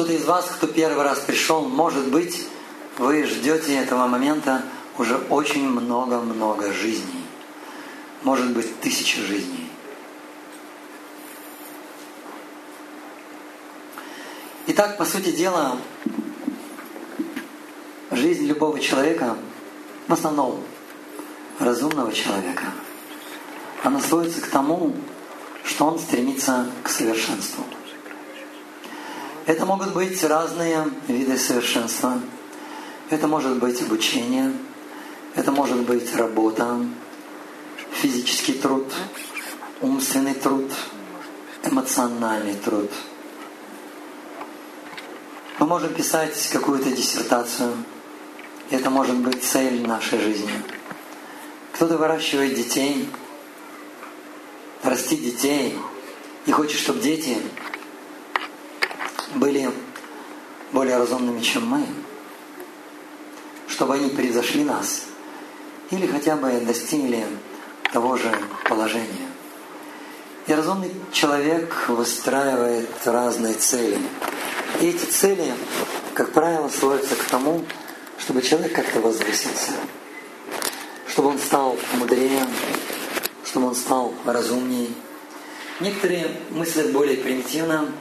Кто-то из вас, кто первый раз пришел, может быть, вы ждете этого момента уже очень много-много жизней. Может быть, тысячи жизней. Итак, по сути дела, жизнь любого человека, в основном разумного человека, она сводится к тому, что он стремится к совершенству. Это могут быть разные виды совершенства. Это может быть обучение, это может быть работа, физический труд, умственный труд, эмоциональный труд. Мы можем писать какую-то диссертацию. Это может быть цель нашей жизни. Кто-то выращивает детей, растит детей и хочет, чтобы дети были более разумными, чем мы, чтобы они превзошли нас или хотя бы достигли того же положения. И разумный человек выстраивает разные цели. И эти цели, как правило, сводятся к тому, чтобы человек как-то возвысился, чтобы он стал мудрее, чтобы он стал разумнее. Некоторые мыслят более примитивно,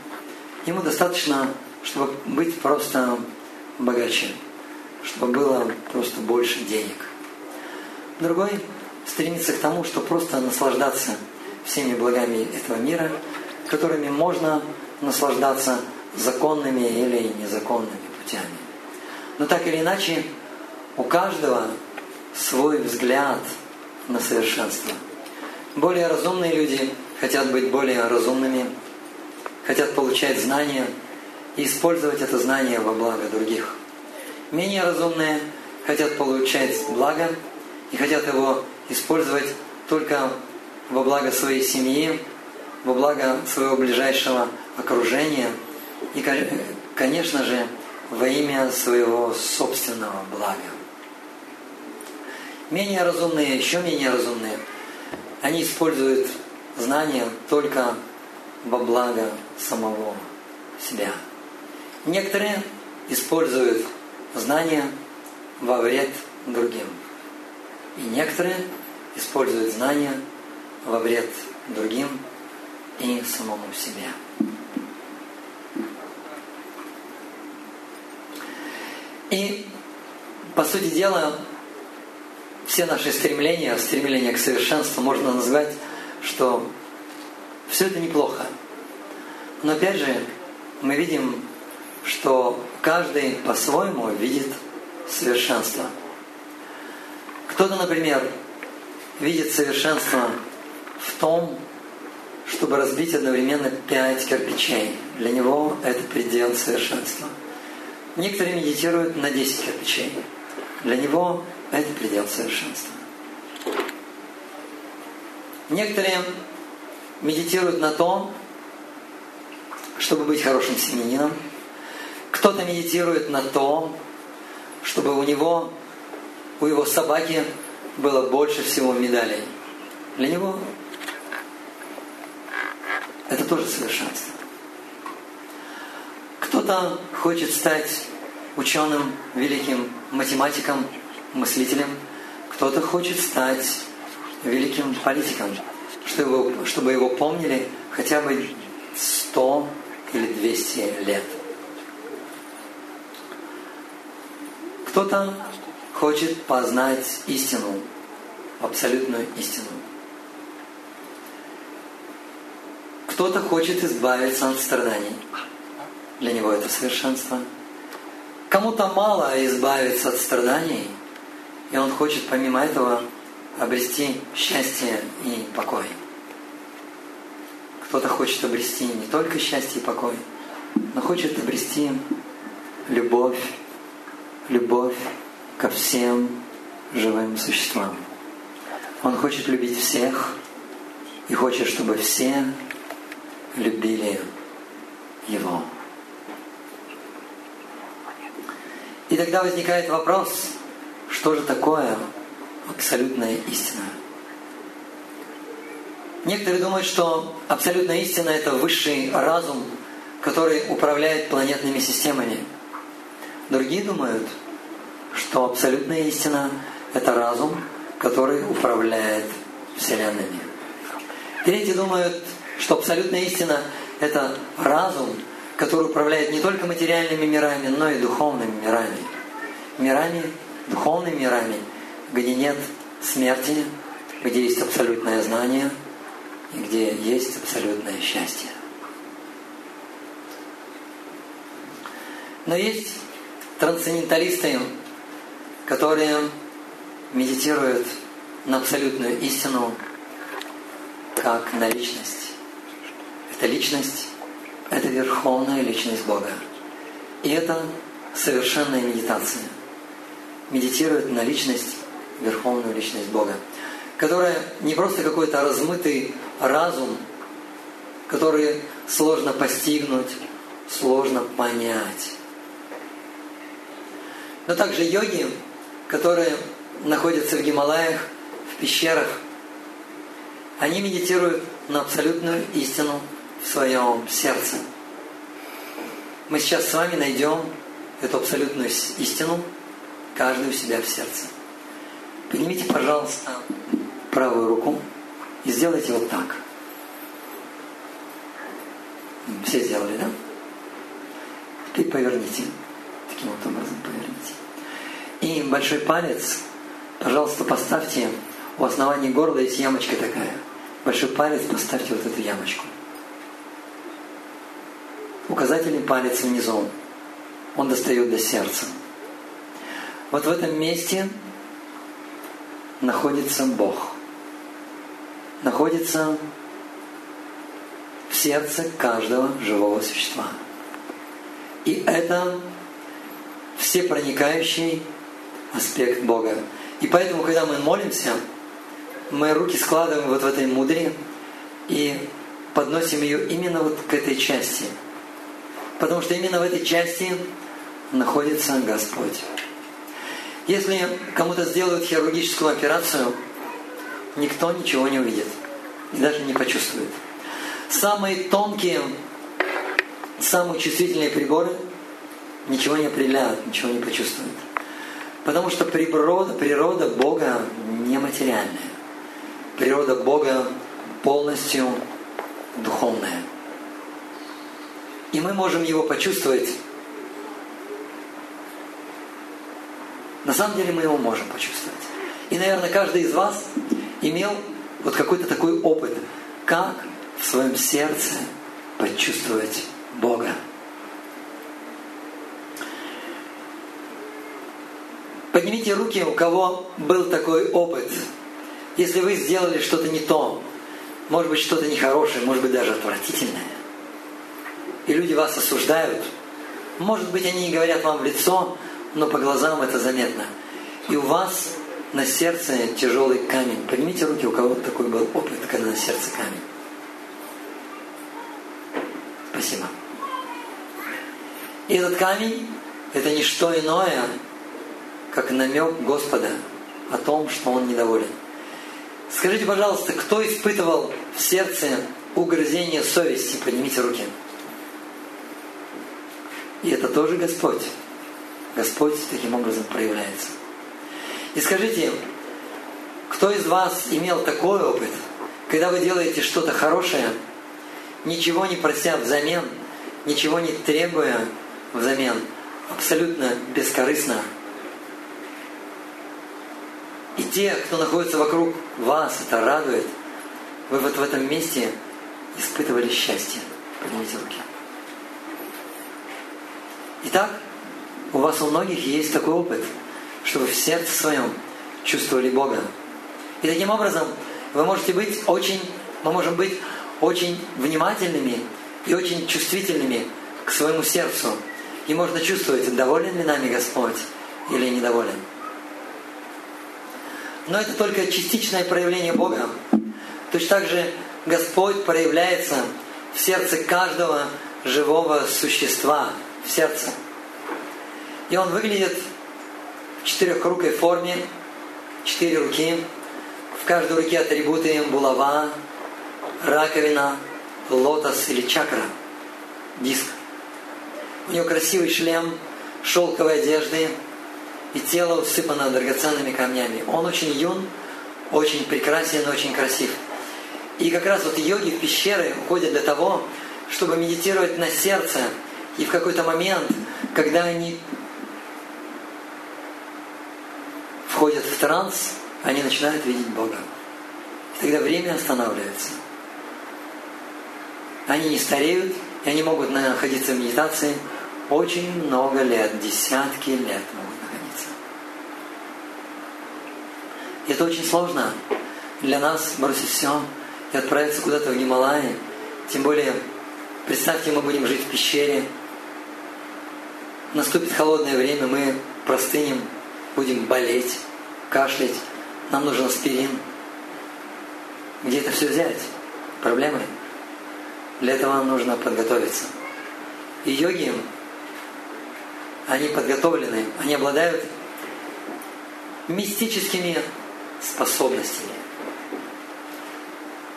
Ему достаточно, чтобы быть просто богаче, чтобы было просто больше денег. Другой стремится к тому, чтобы просто наслаждаться всеми благами этого мира, которыми можно наслаждаться законными или незаконными путями. Но так или иначе, у каждого свой взгляд на совершенство. Более разумные люди хотят быть более разумными, хотят получать знания и использовать это знание во благо других. Менее разумные хотят получать благо и хотят его использовать только во благо своей семьи, во благо своего ближайшего окружения и, конечно же, во имя своего собственного блага. Менее разумные, еще менее разумные, они используют знания только во благо самого себя. Некоторые используют знания во вред другим. И некоторые используют знания во вред другим и самому себе. И, по сути дела, все наши стремления, стремления к совершенству можно назвать, что все это неплохо. Но опять же, мы видим, что каждый по-своему видит совершенство. Кто-то, например, видит совершенство в том, чтобы разбить одновременно пять кирпичей. Для него это предел совершенства. Некоторые медитируют на 10 кирпичей. Для него это предел совершенства. Некоторые медитируют на том, чтобы быть хорошим семьянином. Кто-то медитирует на том, чтобы у него, у его собаки было больше всего медалей. Для него это тоже совершенство. Кто-то хочет стать ученым, великим математиком, мыслителем. Кто-то хочет стать великим политиком, чтобы его, чтобы его помнили хотя бы 100 или 200 лет. Кто-то хочет познать истину, абсолютную истину. Кто-то хочет избавиться от страданий. Для него это совершенство. Кому-то мало избавиться от страданий, и он хочет помимо этого обрести счастье и покой. Кто-то хочет обрести не только счастье и покой, но хочет обрести любовь, любовь ко всем живым существам. Он хочет любить всех и хочет, чтобы все любили его. И тогда возникает вопрос, что же такое абсолютная истина? Некоторые думают, что абсолютная истина – это высший разум, который управляет планетными системами. Другие думают, что абсолютная истина – это разум, который управляет вселенными. Третьи думают, что абсолютная истина – это разум, который управляет не только материальными мирами, но и духовными мирами. Мирами, духовными мирами, где нет смерти, где есть абсолютное знание где есть абсолютное счастье. Но есть трансценденталисты, которые медитируют на абсолютную истину как на личность. Это личность, это верховная личность Бога. И это совершенная медитация. Медитирует на личность, верховную личность Бога, которая не просто какой-то размытый разум, который сложно постигнуть, сложно понять. Но также йоги, которые находятся в Гималаях, в пещерах, они медитируют на абсолютную истину в своем сердце. Мы сейчас с вами найдем эту абсолютную истину, каждый у себя в сердце. Поднимите, пожалуйста, правую руку и сделайте вот так. Все сделали, да? Теперь поверните. Таким вот образом поверните. И большой палец, пожалуйста, поставьте у основания горла есть ямочка такая. Большой палец поставьте вот эту ямочку. Указательный палец внизу. Он достает до сердца. Вот в этом месте находится Бог. Находится в сердце каждого живого существа. И это всепроникающий аспект Бога. И поэтому, когда мы молимся, мы руки складываем вот в этой мудре и подносим ее именно вот к этой части. Потому что именно в этой части находится Господь. Если кому-то сделают хирургическую операцию, никто ничего не увидит и даже не почувствует. Самые тонкие, самые чувствительные приборы ничего не определяют, ничего не почувствуют. Потому что природа, природа Бога нематериальная. Природа Бога полностью духовная. И мы можем его почувствовать. На самом деле мы его можем почувствовать. И, наверное, каждый из вас имел вот какой-то такой опыт, как в своем сердце почувствовать Бога. Поднимите руки, у кого был такой опыт – если вы сделали что-то не то, может быть, что-то нехорошее, может быть, даже отвратительное, и люди вас осуждают, может быть, они не говорят вам в лицо, но по глазам это заметно. И у вас на сердце тяжелый камень. Поднимите руки, у кого такой был опыт, когда на сердце камень. Спасибо. И этот камень – это не что иное, как намек Господа о том, что Он недоволен. Скажите, пожалуйста, кто испытывал в сердце угрызение совести? Поднимите руки. И это тоже Господь. Господь таким образом проявляется. И скажите, кто из вас имел такой опыт, когда вы делаете что-то хорошее, ничего не прося взамен, ничего не требуя взамен, абсолютно бескорыстно – и те, кто находится вокруг вас, это радует. Вы вот в этом месте испытывали счастье. Поднимите руки. Итак, у вас у многих есть такой опыт, что вы в сердце своем чувствовали Бога. И таким образом вы можете быть очень, мы можем быть очень внимательными и очень чувствительными к своему сердцу. И можно чувствовать, доволен ли нами Господь или недоволен. Но это только частичное проявление Бога. Точно так же Господь проявляется в сердце каждого живого существа, в сердце. И он выглядит четырехрукой форме, четыре руки. В каждой руке атрибуты булава, раковина, лотос или чакра. диск. У него красивый шлем, шелковые одежды, и тело усыпано драгоценными камнями. Он очень юн, очень прекрасен, очень красив. И как раз вот йоги в пещеры уходят для того, чтобы медитировать на сердце. И в какой-то момент, когда они входят в транс, они начинают видеть Бога. И тогда время останавливается. Они не стареют, и они могут находиться в медитации очень много лет, десятки лет могут находиться. И это очень сложно для нас бросить все и отправиться куда-то в Гималаи. Тем более, представьте, мы будем жить в пещере. Наступит холодное время, мы простынем, будем болеть, кашлять. Нам нужен аспирин. Где это все взять? Проблемы. Для этого нам нужно подготовиться. И йоги, они подготовлены, они обладают мистическими способностями.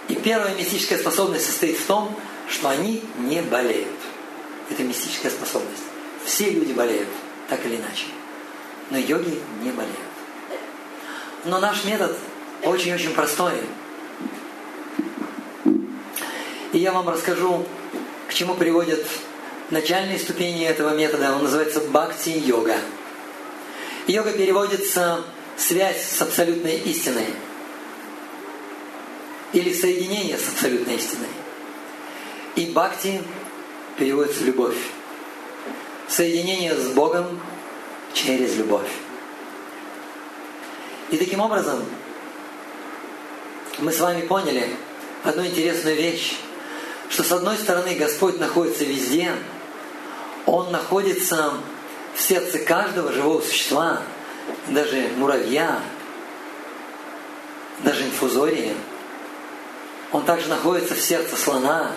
И первая мистическая способность состоит в том, что они не болеют. Это мистическая способность. Все люди болеют, так или иначе. Но йоги не болеют. Но наш метод очень-очень простой. И я вам расскажу, к чему приводят начальные ступени этого метода. Он называется бхакти-йога. Йога переводится связь с абсолютной истиной или соединение с абсолютной истиной. И бхакти переводится любовь. Соединение с Богом через любовь. И таким образом мы с вами поняли одну интересную вещь, что с одной стороны Господь находится везде, Он находится в сердце каждого живого существа, даже муравья, даже инфузории – он также находится в сердце слона,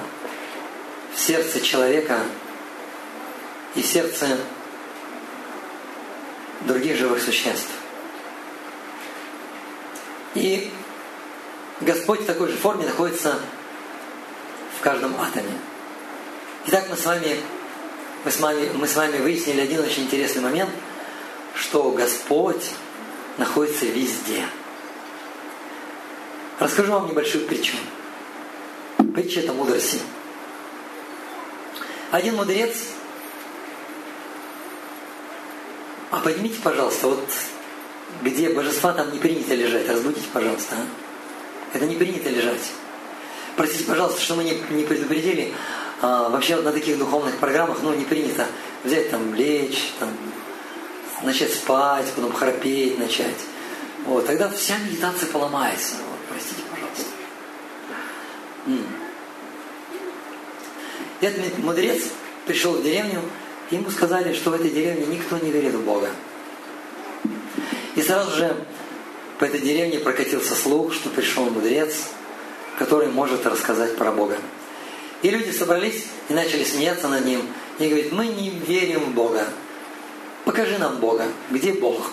в сердце человека и в сердце других живых существ. И Господь в такой же форме находится в каждом атоме. Итак, мы с вами, мы с вами, мы с вами выяснили один очень интересный момент, что Господь находится везде. Расскажу вам небольшую притчу. Притча – это мудрости. Один мудрец, а поднимите, пожалуйста, вот где божества, там не принято лежать. Разбудите, пожалуйста. А? Это не принято лежать. Простите, пожалуйста, что мы не, не предупредили. А, вообще на таких духовных программах ну, не принято взять там, лечь, там, начать спать, потом храпеть начать. Вот, тогда вся медитация поломается. Вот, простите, пожалуйста. М. Этот мудрец пришел в деревню, и ему сказали, что в этой деревне никто не верит в Бога. И сразу же по этой деревне прокатился слух, что пришел мудрец, который может рассказать про Бога. И люди собрались и начали смеяться над ним. И говорят, мы не верим в Бога. Покажи нам Бога. Где Бог?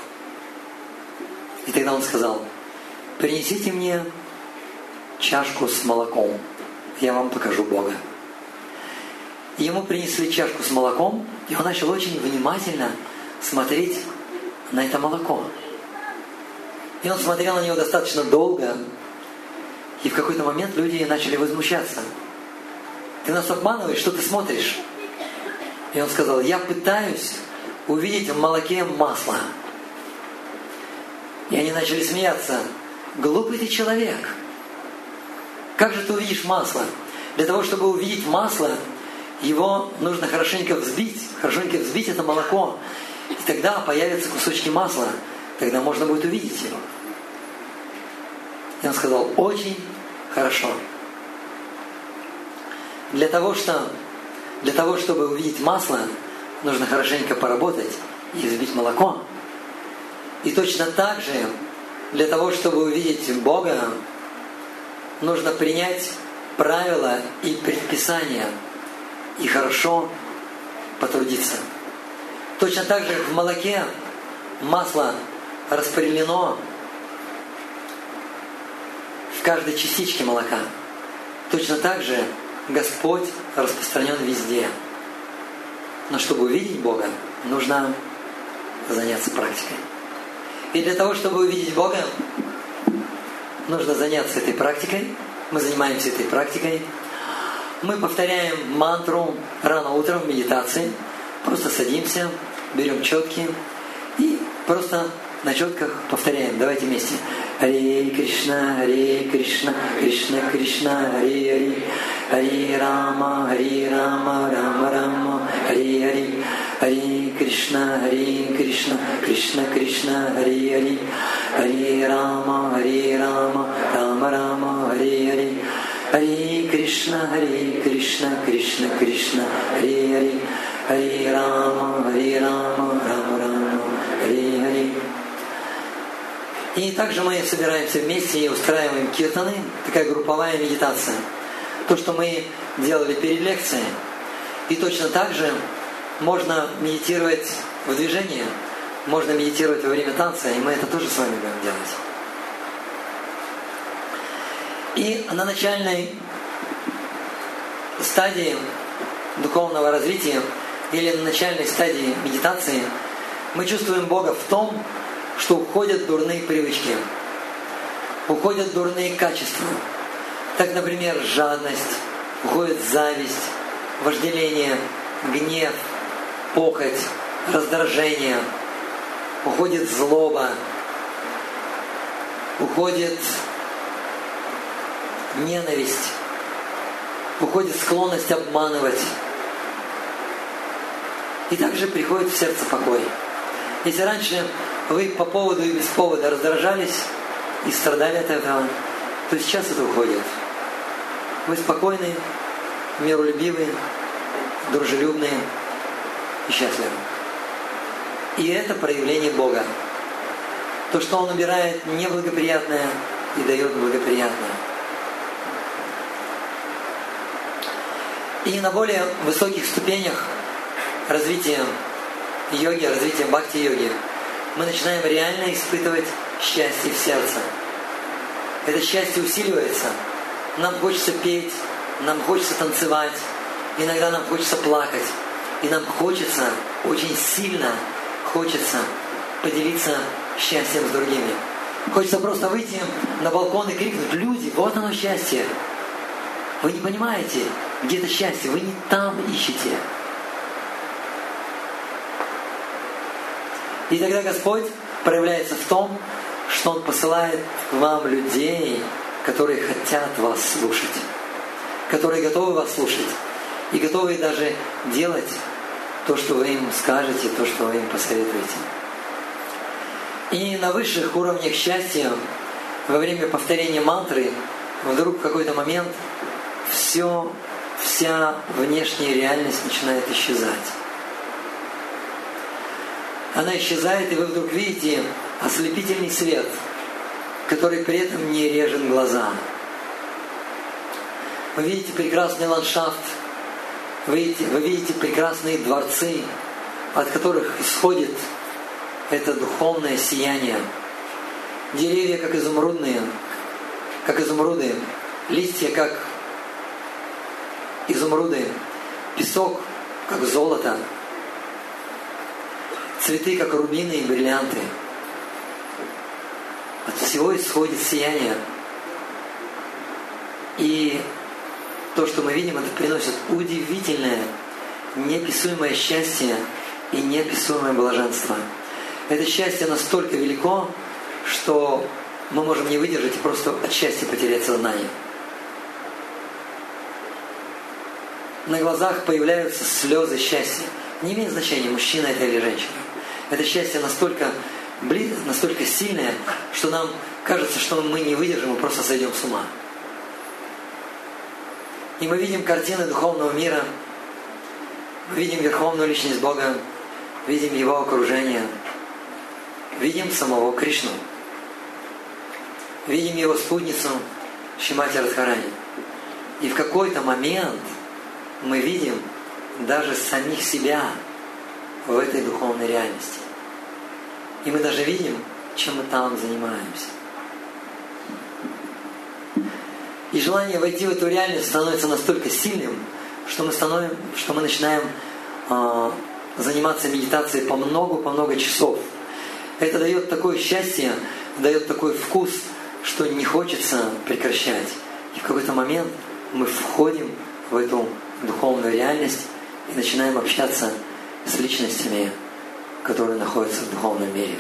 И тогда он сказал, принесите мне чашку с молоком. Я вам покажу Бога ему принесли чашку с молоком, и он начал очень внимательно смотреть на это молоко. И он смотрел на него достаточно долго, и в какой-то момент люди начали возмущаться. Ты нас обманываешь, что ты смотришь? И он сказал, я пытаюсь увидеть в молоке масло. И они начали смеяться. Глупый ты человек. Как же ты увидишь масло? Для того, чтобы увидеть масло, его нужно хорошенько взбить, хорошенько взбить это молоко. И тогда появятся кусочки масла, тогда можно будет увидеть его. И он сказал, очень хорошо. Для того, что, для того, чтобы увидеть масло, нужно хорошенько поработать и взбить молоко. И точно так же, для того, чтобы увидеть Бога, нужно принять правила и предписания – и хорошо потрудиться. Точно так же в молоке масло распределено в каждой частичке молока. Точно так же Господь распространен везде. Но чтобы увидеть Бога, нужно заняться практикой. И для того, чтобы увидеть Бога, нужно заняться этой практикой. Мы занимаемся этой практикой. Мы повторяем мантру рано утром в медитации. Просто садимся, берем четки и просто на четках повторяем. Давайте вместе. Харе Кришна, Харе Кришна, Кришна Кришна, Харе Харе, Харе Рама, Харе Рама, Рама Рама, Харе Харе, Харе Кришна, Харе Кришна, Кришна Кришна, Харе Харе, Харе Рама, Харе Рама, Рама Рама, Харе Харе, Харе Кришна, Харе Кришна, Кришна Кришна, Харе Харе, Харе Рама, Харе Рама, Рама Рама, И также мы собираемся вместе и устраиваем киртаны, такая групповая медитация. То, что мы делали перед лекцией. И точно так же можно медитировать в движении, можно медитировать во время танца, и мы это тоже с вами будем делать. И на начальной стадии духовного развития или на начальной стадии медитации мы чувствуем Бога в том, что уходят дурные привычки, уходят дурные качества. Так, например, жадность, уходит зависть, вожделение, гнев, похоть, раздражение, уходит злоба, уходит ненависть, уходит склонность обманывать. И также приходит в сердце покой. Если раньше вы по поводу и без повода раздражались и страдали от этого, то сейчас это уходит. Вы спокойны, миролюбивые, дружелюбные и счастливы. И это проявление Бога. То, что Он убирает неблагоприятное и дает благоприятное. И на более высоких ступенях развития йоги, развития бхакти-йоги – мы начинаем реально испытывать счастье в сердце. Это счастье усиливается. Нам хочется петь, нам хочется танцевать, иногда нам хочется плакать. И нам хочется, очень сильно хочется поделиться счастьем с другими. Хочется просто выйти на балкон и крикнуть, люди, вот оно счастье. Вы не понимаете, где это счастье, вы не там ищете. И тогда Господь проявляется в том, что Он посылает вам людей, которые хотят вас слушать, которые готовы вас слушать и готовы даже делать то, что вы им скажете, то, что вы им посоветуете. И на высших уровнях счастья во время повторения мантры вдруг в какой-то момент все, вся внешняя реальность начинает исчезать она исчезает, и вы вдруг видите ослепительный свет, который при этом не режет глаза. Вы видите прекрасный ландшафт, вы видите, вы видите прекрасные дворцы, от которых исходит это духовное сияние. Деревья как изумрудные, как изумруды, листья как изумруды, песок как золото, цветы, как рубины и бриллианты. От всего исходит сияние. И то, что мы видим, это приносит удивительное, неописуемое счастье и неописуемое блаженство. Это счастье настолько велико, что мы можем не выдержать и просто от счастья потерять сознание. На глазах появляются слезы счастья. Не имеет значения, мужчина это или женщина. Это счастье настолько близко, настолько сильное, что нам кажется, что мы не выдержим и просто сойдем с ума. И мы видим картины духовного мира, мы видим Верховную Личность Бога, видим Его окружение, видим самого Кришну, видим Его спутницу Шимати Радхарани. И в какой-то момент мы видим даже самих себя в этой духовной реальности. И мы даже видим, чем мы там занимаемся. И желание войти в эту реальность становится настолько сильным, что мы, становим, что мы начинаем а, заниматься медитацией по много, по много часов. Это дает такое счастье, дает такой вкус, что не хочется прекращать. И в какой-то момент мы входим в эту духовную реальность и начинаем общаться с личностями, которые находятся в духовном мире.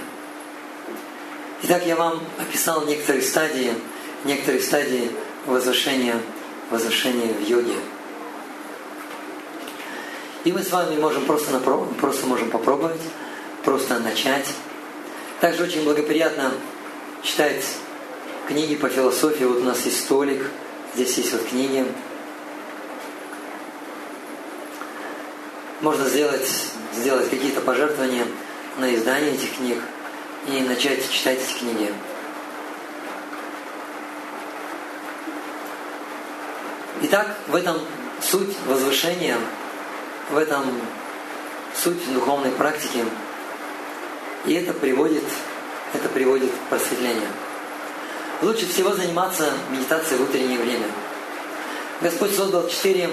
Итак, я вам описал некоторые стадии, некоторые стадии возвышения, возвышения в йоге. И мы с вами можем просто, просто можем попробовать, просто начать. Также очень благоприятно читать книги по философии. Вот у нас есть столик, здесь есть вот книги. Можно сделать, сделать какие-то пожертвования на издание этих книг и начать читать эти книги. Итак, в этом суть возвышения – в этом суть духовной практики. И это приводит, это приводит к просветлению. Лучше всего заниматься медитацией в утреннее время. Господь создал четыре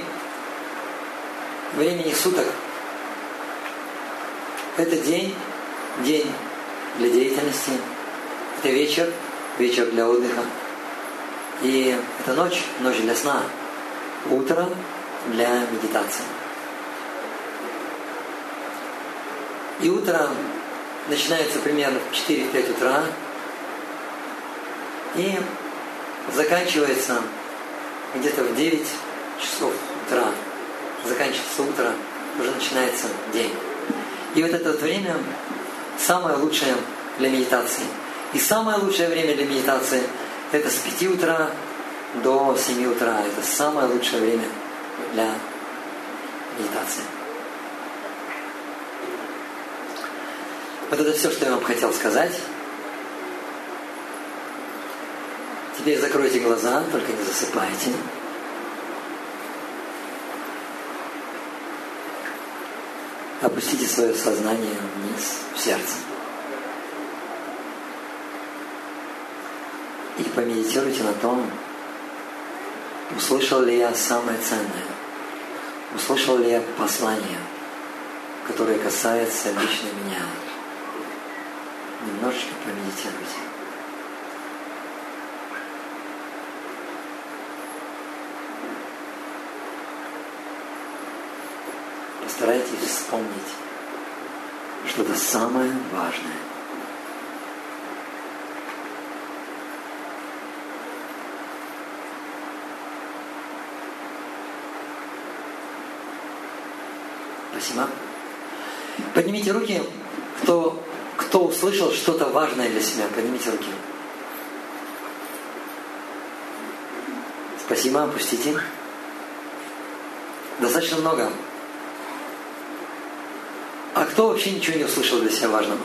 времени суток. Это день, день для деятельности. Это вечер, вечер для отдыха. И это ночь, ночь для сна. Утро для медитации. И утро начинается примерно в 4-5 утра и заканчивается где-то в 9 часов утра. Заканчивается утро, уже начинается день. И вот это вот время самое лучшее для медитации. И самое лучшее время для медитации – это с 5 утра до 7 утра. Это самое лучшее время для медитации. Вот это все, что я вам хотел сказать. Теперь закройте глаза, только не засыпайте. Опустите свое сознание вниз, в сердце. И помедитируйте на том, услышал ли я самое ценное, услышал ли я послание, которое касается лично меня немножечко помедитируйте. Постарайтесь вспомнить что-то самое важное. Спасибо. Поднимите руки, кто кто услышал что-то важное для себя? Поднимите руки. Спасибо, опустите. Достаточно много. А кто вообще ничего не услышал для себя важного?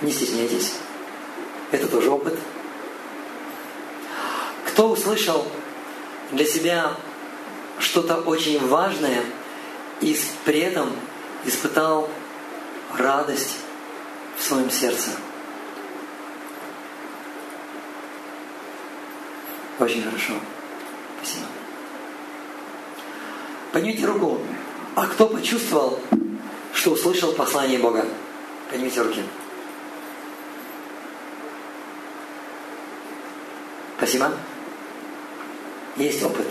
Не стесняйтесь. Это тоже опыт. Кто услышал для себя что-то очень важное и при этом испытал радость в своем сердце. Очень хорошо. Спасибо. Поднимите руку. А кто почувствовал, что услышал послание Бога? Поднимите руки. Спасибо. Есть опыт.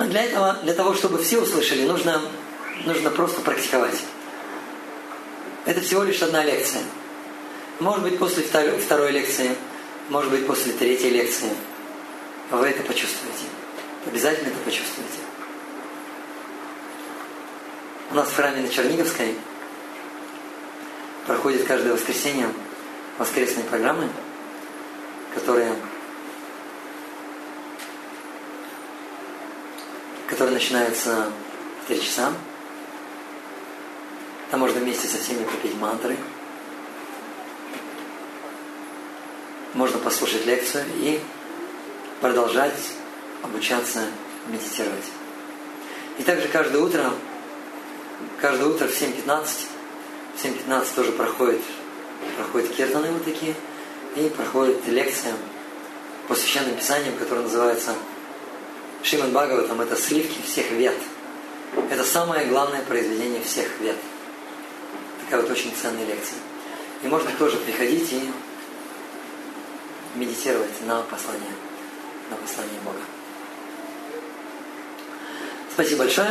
для этого, для того, чтобы все услышали, нужно, нужно просто практиковать. Это всего лишь одна лекция. Может быть, после второй, второй лекции, может быть, после третьей лекции. Вы это почувствуете. Обязательно это почувствуете. У нас в храме на Черниговской проходит каждое воскресенье воскресные программы, которые который начинается в 3 часа. Там можно вместе со всеми попить мантры. Можно послушать лекцию и продолжать обучаться медитировать. И также каждое утро, каждое утро в 7.15, в 7.15 тоже проходит, проходит киртаны вот такие, и проходит лекция по священным писаниям, которое называется Шиман Бхагаватам, это сливки всех вет. Это самое главное произведение всех вет. Такая вот очень ценная лекция. И можно тоже приходить и медитировать на послание, на послание Бога. Спасибо большое.